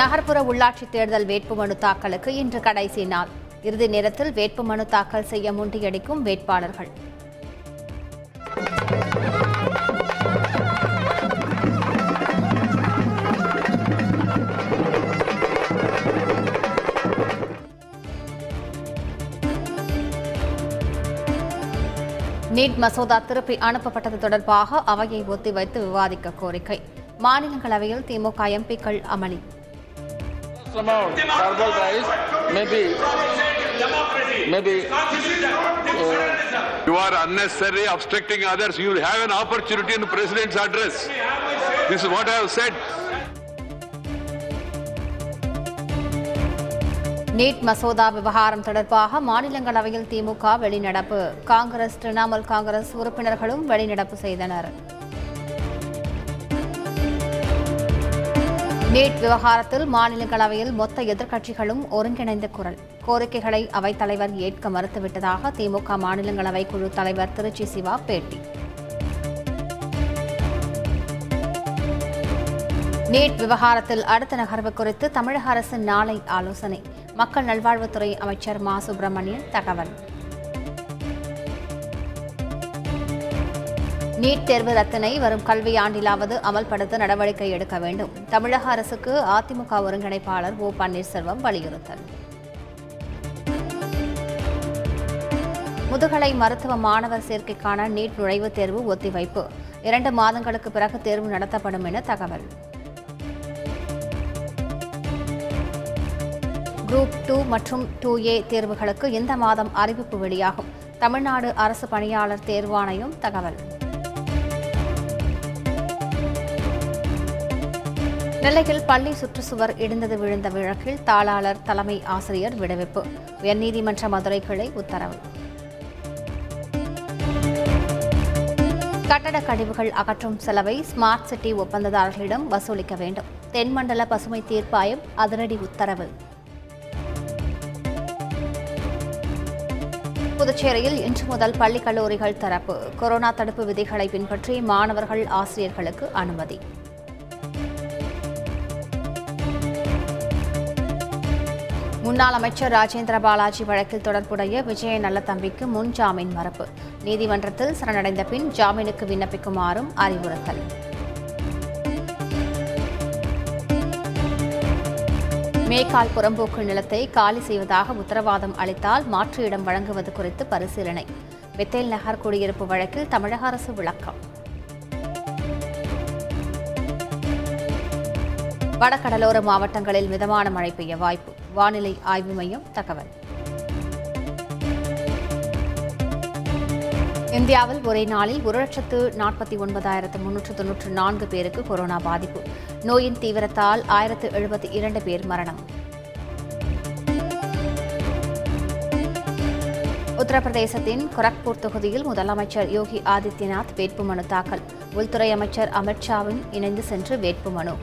நகர்ப்புற உள்ளாட்சி தேர்தல் வேட்புமனு தாக்கலுக்கு இன்று கடைசி நாள். இறுதி நேரத்தில் வேட்புமனு தாக்கல் செய்ய முண்டியடிக்கும் வேட்பாளர்கள். நீட் மசோதா திருப்பி அனுப்பப்பட்டது தொடர்பாக அவையை ஒத்திவைத்து விவாதிக்க கோரிக்கை. மாநிலங்களவையில் திமுக எம்பிக்கள் அமளி. Amount herbal rice maybe maybe uh, You are unnecessarily obstructing others. You will have an opportunity in the president's address. This is what I have said. NEET மசோதா விவகாரம் தொடர்பாக மாநிலங்களவையில் திமுக வெளிநடப்பு காங்கிரஸ் திரிணாமுல் காங்கிரஸ் உறுப்பினர்களும் வெளிநடப்பு செய்தனர் நீட் விவகாரத்தில் மாநிலங்களவையில் மொத்த எதிர்க்கட்சிகளும் ஒருங்கிணைந்த குரல். கோரிக்கைகளை அவைத்தலைவர் ஏற்க மறுத்துவிட்டதாக திமுக மாநிலங்களவை குழு தலைவர் திருச்சி சிவா பேட்டி. நீட் விவகாரத்தில் அடுத்த நகர்வு குறித்து தமிழக அரசு நாளை ஆலோசனை. மக்கள் நல்வாழ்வுத்துறை அமைச்சர் மா. சுப்பிரமணியன் தகவல். நீட் தேர்வு ரத்தினை வரும் கல்வியாண்டிலாவது அமல்படுத்த நடவடிக்கை எடுக்க வேண்டும். தமிழக அரசுக்கு அதிமுக ஒருங்கிணைப்பாளர் ஓ பன்னீர்செல்வம் வலியுறுத்தல். முதுகலை மருத்துவ மாணவர் சேர்க்கைக்கான நீட் நுழைவுத் தேர்வு ஒத்திவைப்பு. இரண்டு மாதங்களுக்கு பிறகு தேர்வு நடத்தப்படும் என தகவல். குரூப் டூ மற்றும் டூ ஏ தேர்வுகளுக்கு இந்த மாதம் அறிவிப்பு வெளியாகும். தமிழ்நாடு அரசு பணியாளர் தேர்வாணையம் தகவல். நெல்லையில் பள்ளி சுற்றுச்சுவர் இடிந்தது விழுந்த வழக்கில் தாளாளர் தலைமை ஆசிரியர் விடுவிப்பு. உயர்நீதிமன்ற மதுரை கிளை உத்தரவு. கட்டட கழிவுகள் அகற்றும் செலவை ஸ்மார்ட் சிட்டி ஒப்பந்ததாரர்களிடம் வசூலிக்க வேண்டும். தென்மண்டல பசுமை தீர்ப்பாயம் அதிரடி உத்தரவு. புதுச்சேரியில் இன்று முதல் பள்ளி கல்லூரிகள் தரப்பு கொரோனா தடுப்பு விதிகளை பின்பற்றி மாணவர்கள் ஆசிரியர்களுக்கு அனுமதி. முன்னாள் அமைச்சர் ராஜேந்திர பாலாஜி வழக்கில் தொடர்புடைய விஜய நல்லத்தம்பிக்கு முன் ஜாமீன் மறுப்பு. நீதிமன்றத்தில் சரணடைந்த பின் ஜாமீனுக்கு விண்ணப்பிக்குமாறும் அறிவுறுத்தல். மேக்கால் புறம்போக்கு நிலத்தை காலி செய்வதாக உத்தரவாதம் அளித்தால் மாற்று இடம் வழங்குவது குறித்து பரிசீலனை. பெத்தேல் நகர் குடியிருப்பு வழக்கில் தமிழக அரசு விளக்கம். வடகடலோர மாவட்டங்களில் மிதமான மழை பெய்ய வாய்ப்பு. வானிலை ஆய்வு மையம் தகவல். இந்தியாவில் ஒரே நாளில் ஒரு லட்சத்து நாற்பத்தி ஒன்பதாயிரத்து முன்னூற்று தொன்னூற்று நான்கு பேருக்கு கொரோனா பாதிப்பு. நோயின் தீவிரத்தால் ஆயிரத்து எழுபத்தி இரண்டு பேர் மரணம். உத்தரப்பிரதேசத்தின் கொரக்பூர் தொகுதியில் முதலமைச்சர் யோகி ஆதித்யநாத் வேட்புமனு தாக்கல். உள்துறை அமைச்சர் அமித்ஷாவும் இணைந்து சென்று வேட்புமனு.